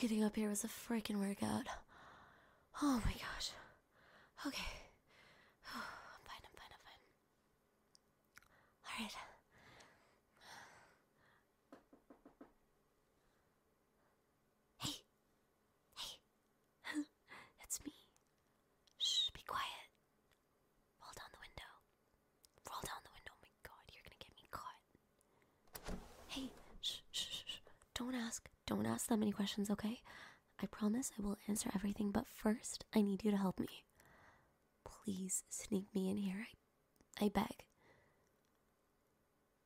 getting up here was a freaking workout. Oh my gosh. Okay. I'm fine, I'm fine, I'm fine. Alright. Hey. Hey. it's me. Shh, be quiet. Roll down the window. Roll down the window. Oh my god, you're gonna get me caught. Hey, shh, shh, shh, shh. Don't ask. Don't ask that many questions, okay? I promise I will answer everything, but first, I need you to help me. Please sneak me in here. I, I beg.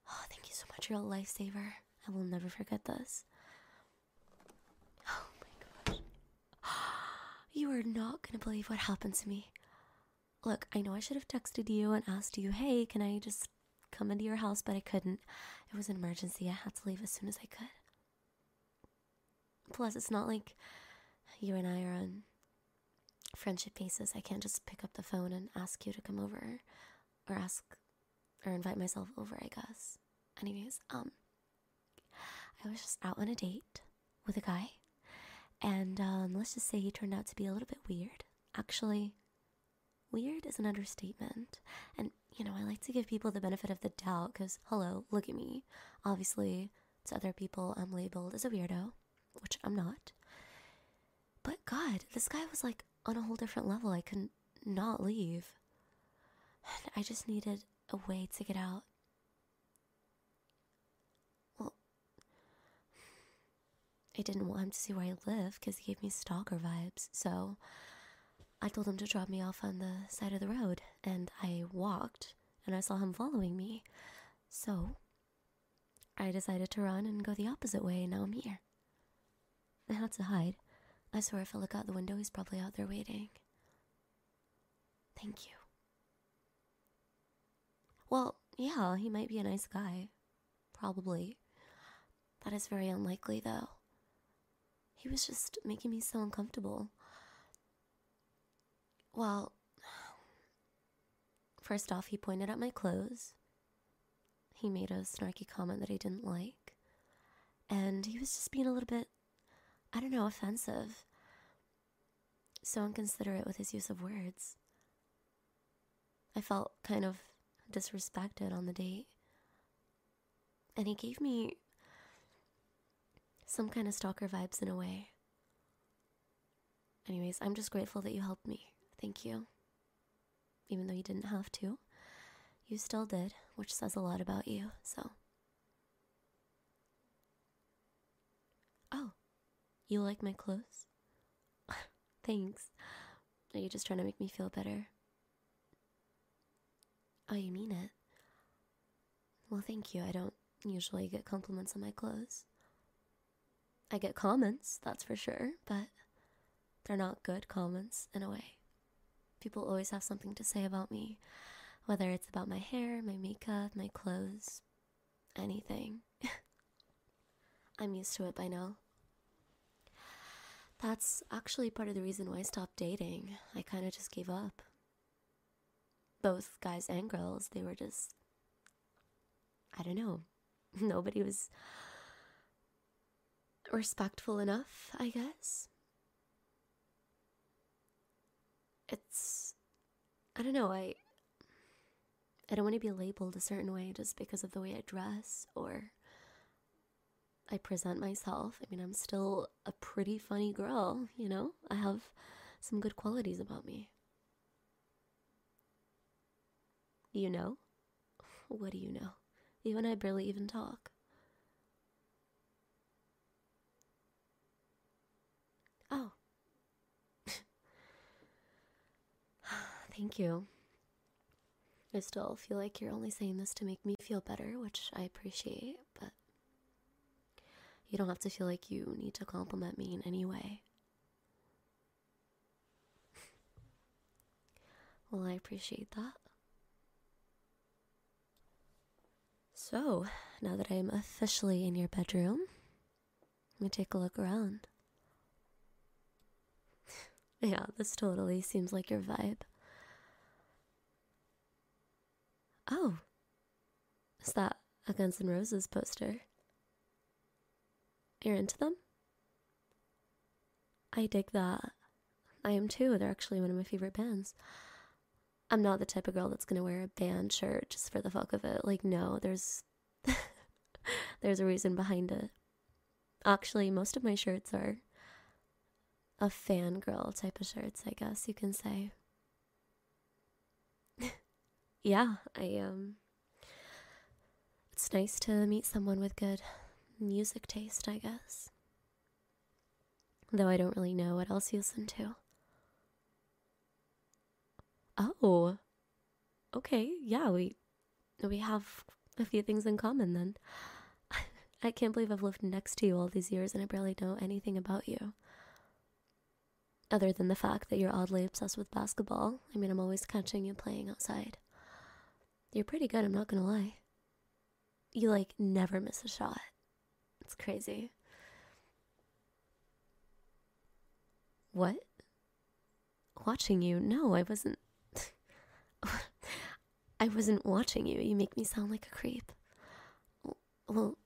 Oh, thank you so much. You're a lifesaver. I will never forget this. Oh my gosh. You are not going to believe what happened to me. Look, I know I should have texted you and asked you, hey, can I just come into your house? But I couldn't. It was an emergency. I had to leave as soon as I could. Plus, it's not like you and I are on friendship basis. I can't just pick up the phone and ask you to come over or ask or invite myself over, I guess. Anyways, um, I was just out on a date with a guy, and um, let's just say he turned out to be a little bit weird. Actually, weird is an understatement. And, you know, I like to give people the benefit of the doubt because, hello, look at me. Obviously, to other people, I'm labeled as a weirdo, which I'm not. But God, this guy was like on a whole different level. I couldn't not leave. And I just needed a way to get out. Well, I didn't want him to see where I live because he gave me stalker vibes. So I told him to drop me off on the side of the road. And I walked and I saw him following me. So I decided to run and go the opposite way. And now I'm here. I had to hide. I swear if I look out the window, he's probably out there waiting. Thank you. Well, yeah, he might be a nice guy. Probably. That is very unlikely, though. He was just making me so uncomfortable. Well, first off, he pointed at my clothes. He made a snarky comment that I didn't like. And he was just being a little bit, I don't know, offensive. So inconsiderate with his use of words. I felt kind of disrespected on the date. And he gave me some kind of stalker vibes in a way. Anyways, I'm just grateful that you helped me. Thank you. Even though you didn't have to, you still did, which says a lot about you, so. Oh, you like my clothes? Thanks. Are you just trying to make me feel better? Oh, you mean it? Well, thank you. I don't usually get compliments on my clothes. I get comments, that's for sure, but they're not good comments in a way. People always have something to say about me, whether it's about my hair, my makeup, my clothes, anything. I'm used to it by now. That's actually part of the reason why I stopped dating. I kind of just gave up. Both guys and girls, they were just. I don't know. Nobody was respectful enough, I guess. It's. I don't know, I. I don't want to be labeled a certain way just because of the way I dress or I present myself. I mean, I'm still a pretty funny girl, you know? I have some good qualities about me. You know? What do you know? You and I barely even talk. Oh. Thank you. I still feel like you're only saying this to make me feel better, which I appreciate, but you don't have to feel like you need to compliment me in any way. well, I appreciate that. So, now that I'm officially in your bedroom, let me take a look around. yeah, this totally seems like your vibe. Oh, is that a Guns N' Roses poster? You're into them? I dig that. I am too. They're actually one of my favorite bands. I'm not the type of girl that's gonna wear a band shirt just for the fuck of it. Like, no, there's there's a reason behind it. Actually, most of my shirts are a fangirl type of shirts, I guess you can say. yeah, I um it's nice to meet someone with good music taste, I guess. Though I don't really know what else you listen to. Oh. Okay, yeah, we we have a few things in common then. I can't believe I've lived next to you all these years and I barely know anything about you. Other than the fact that you're oddly obsessed with basketball. I mean, I'm always catching you playing outside. You're pretty good, I'm not gonna lie. You like never miss a shot. It's crazy. What? Watching you? No, I wasn't. I wasn't watching you. You make me sound like a creep. Well,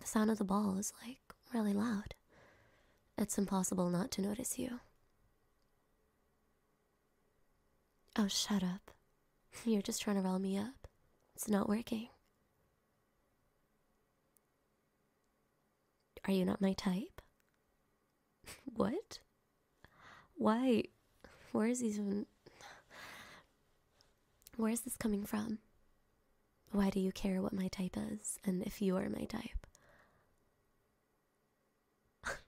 the sound of the ball is like really loud. It's impossible not to notice you. Oh, shut up. You're just trying to rile me up. It's not working. Are you not my type? what? Why? Where is even. Where is this coming from? Why do you care what my type is and if you are my type?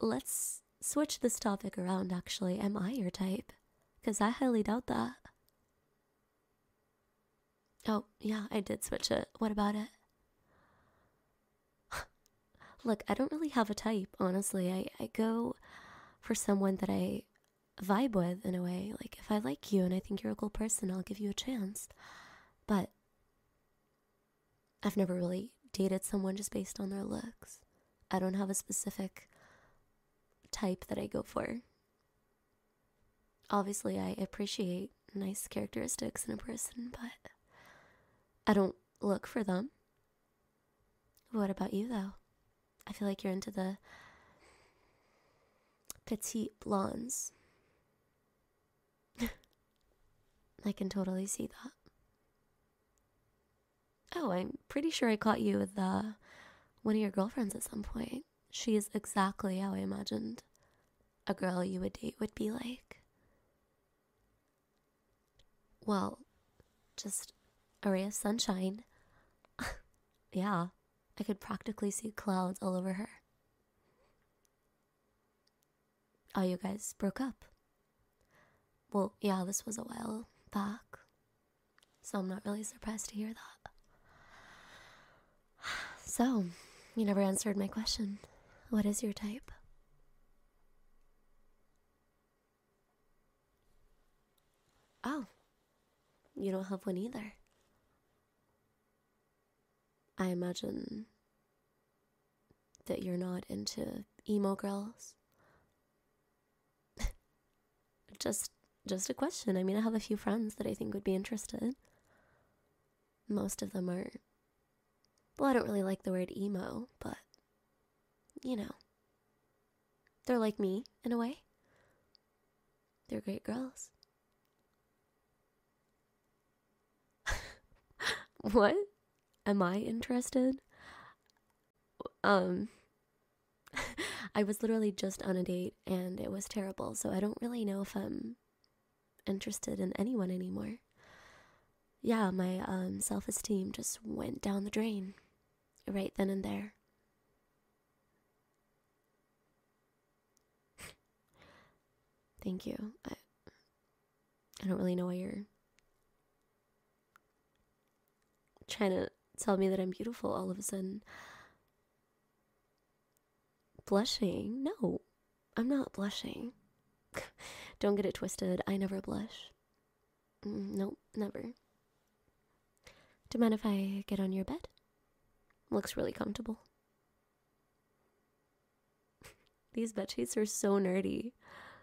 Let's switch this topic around actually. Am I your type? Because I highly doubt that. Oh, yeah, I did switch it. What about it? Look, I don't really have a type, honestly. I, I go for someone that I vibe with in a way. Like, if I like you and I think you're a cool person, I'll give you a chance. But I've never really dated someone just based on their looks. I don't have a specific type that I go for. Obviously, I appreciate nice characteristics in a person, but I don't look for them. What about you, though? I feel like you're into the petite blondes. I can totally see that. Oh, I'm pretty sure I caught you with uh, one of your girlfriends at some point. She is exactly how I imagined a girl you would date would be like. Well, just a ray of sunshine. yeah. I could practically see clouds all over her. Oh, you guys broke up? Well, yeah, this was a while back. So I'm not really surprised to hear that. So, you never answered my question. What is your type? Oh, you don't have one either. I imagine that you're not into emo girls. just just a question. I mean, I have a few friends that I think would be interested. Most of them are well, I don't really like the word emo, but you know. They're like me in a way. They're great girls. what? Am I interested? Um, I was literally just on a date and it was terrible, so I don't really know if I'm interested in anyone anymore. Yeah, my um, self esteem just went down the drain right then and there. Thank you. I, I don't really know why you're trying to tell me that I'm beautiful all of a sudden. Blushing? No, I'm not blushing. Don't get it twisted. I never blush. Mm, nope, never. Do you mind if I get on your bed? Looks really comfortable. These bed sheets are so nerdy.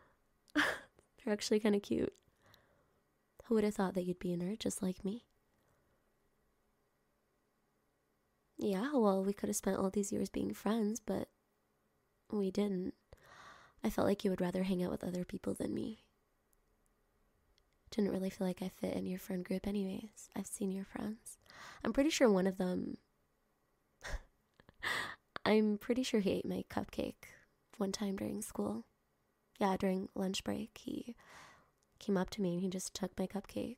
They're actually kind of cute. Who would have thought that you'd be a nerd just like me? Yeah, well, we could have spent all these years being friends, but we didn't. I felt like you would rather hang out with other people than me. Didn't really feel like I fit in your friend group, anyways. I've seen your friends. I'm pretty sure one of them. I'm pretty sure he ate my cupcake one time during school. Yeah, during lunch break, he came up to me and he just took my cupcake.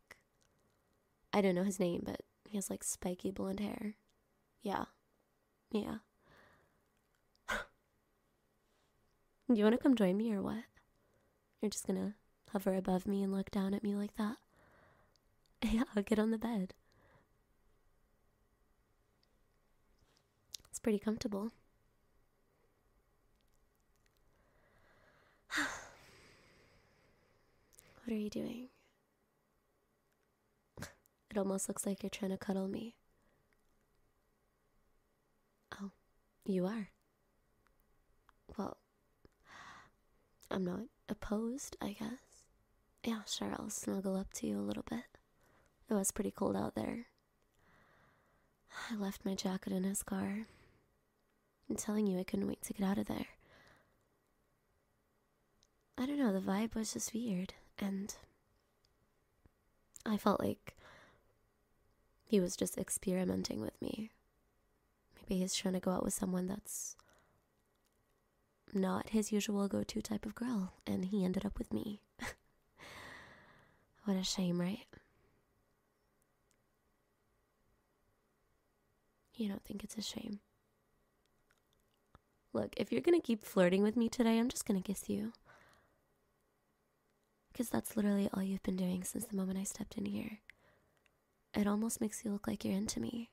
I don't know his name, but he has like spiky blonde hair. Yeah. Yeah. Do you want to come join me or what? You're just gonna hover above me and look down at me like that? Yeah, I'll get on the bed. It's pretty comfortable. what are you doing? It almost looks like you're trying to cuddle me. Oh, you are? Well, I'm not opposed, I guess. Yeah, sure, I'll snuggle up to you a little bit. It was pretty cold out there. I left my jacket in his car. I'm telling you, I couldn't wait to get out of there. I don't know, the vibe was just weird, and I felt like he was just experimenting with me. Maybe he's trying to go out with someone that's not his usual go to type of girl, and he ended up with me. what a shame, right? You don't think it's a shame? Look, if you're gonna keep flirting with me today, I'm just gonna kiss you. Because that's literally all you've been doing since the moment I stepped in here. It almost makes you look like you're into me.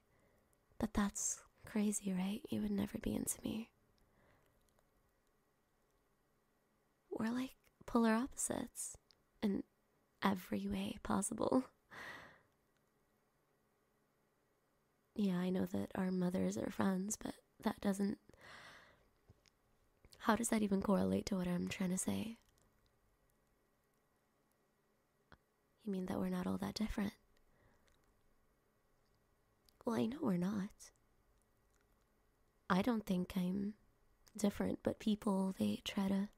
But that's crazy, right? You would never be into me. We're like polar opposites in every way possible. Yeah, I know that our mothers are friends, but that doesn't. How does that even correlate to what I'm trying to say? You mean that we're not all that different? Well, I know we're not. I don't think I'm different, but people, they try to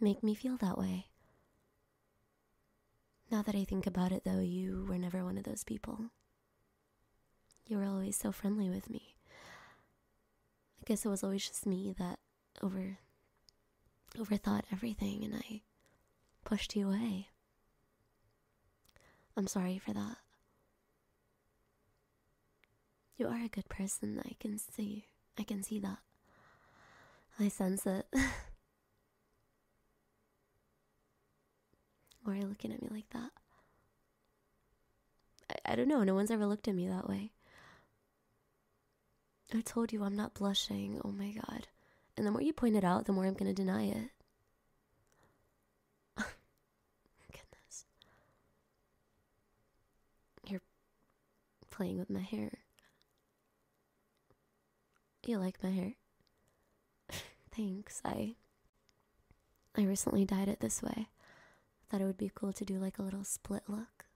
make me feel that way. Now that I think about it, though, you were never one of those people. You were always so friendly with me. I guess it was always just me that over overthought everything and I pushed you away. I'm sorry for that. You are a good person, I can see. I can see that. I sense it. Why are you looking at me like that? I, I don't know, no one's ever looked at me that way. I told you I'm not blushing, oh my god. And the more you point it out, the more I'm gonna deny it. Goodness. You're playing with my hair. You like my hair? Thanks. I I recently dyed it this way. Thought it would be cool to do like a little split look.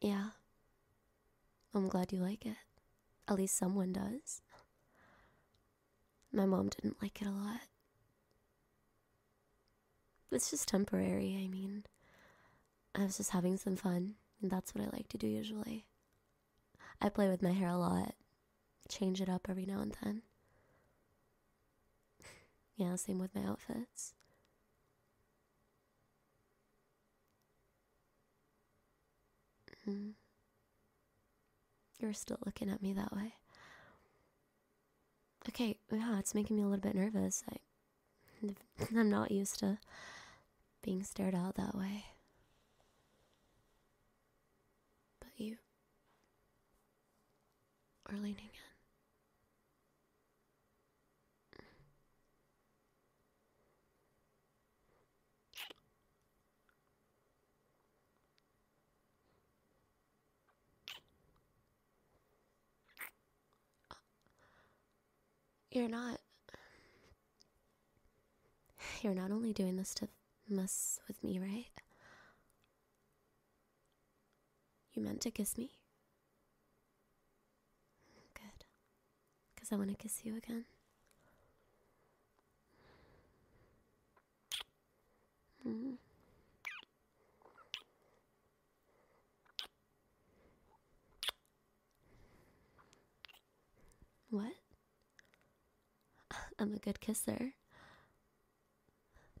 Yeah. I'm glad you like it. At least someone does. My mom didn't like it a lot. It's just temporary, I mean. I was just having some fun, and that's what I like to do usually. I play with my hair a lot, change it up every now and then. yeah, same with my outfits. Mm. You're still looking at me that way. Okay, yeah, it's making me a little bit nervous. I, I'm not used to being stared at that way. But you are leaning in. You're not. You're not only doing this to mess with me, right? You meant to kiss me? Good. Because I want to kiss you again. Mm. What? I'm a good kisser.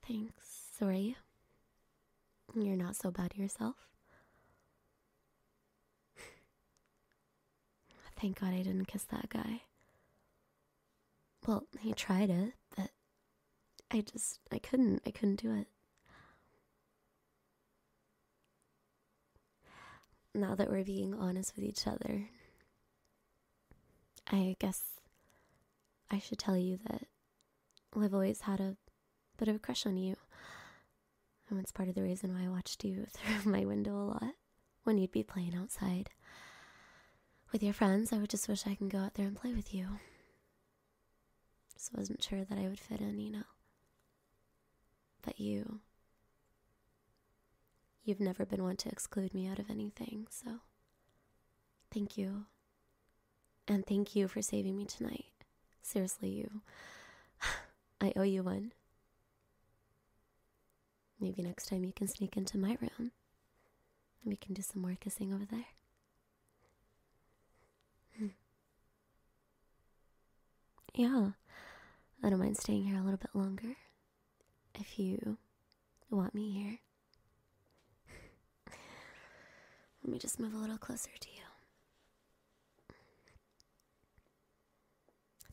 Thanks. So are you? You're not so bad yourself? Thank God I didn't kiss that guy. Well, he tried it, but I just, I couldn't, I couldn't do it. Now that we're being honest with each other, I guess I should tell you that I've always had a bit of a crush on you. And it's part of the reason why I watched you through my window a lot when you'd be playing outside. With your friends, I would just wish I could go out there and play with you. Just wasn't sure that I would fit in, you know. But you. You've never been one to exclude me out of anything, so thank you. And thank you for saving me tonight. Seriously, you. I owe you one. Maybe next time you can sneak into my room. And we can do some more kissing over there. Hmm. Yeah, I don't mind staying here a little bit longer if you want me here. Let me just move a little closer to you.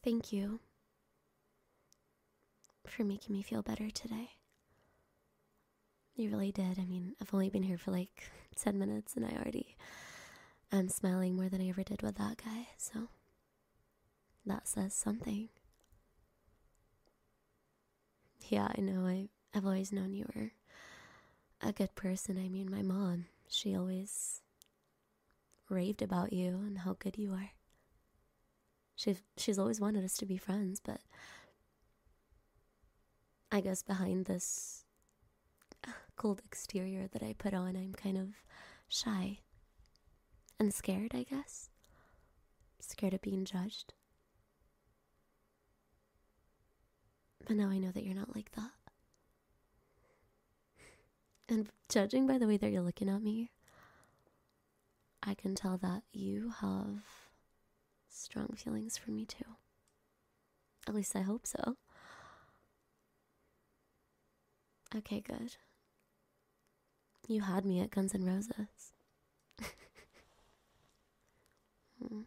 Thank you for making me feel better today. You really did. I mean, I've only been here for like 10 minutes and I already am smiling more than I ever did with that guy, so that says something. Yeah, I know. I, I've always known you were a good person. I mean, my mom, she always raved about you and how good you are. She's she's always wanted us to be friends, but I guess behind this uh, cold exterior that I put on, I'm kind of shy and scared, I guess. Scared of being judged. But now I know that you're not like that. And judging by the way that you're looking at me, I can tell that you have strong feelings for me too. At least I hope so. Okay, good. You had me at Guns N' Roses. mm.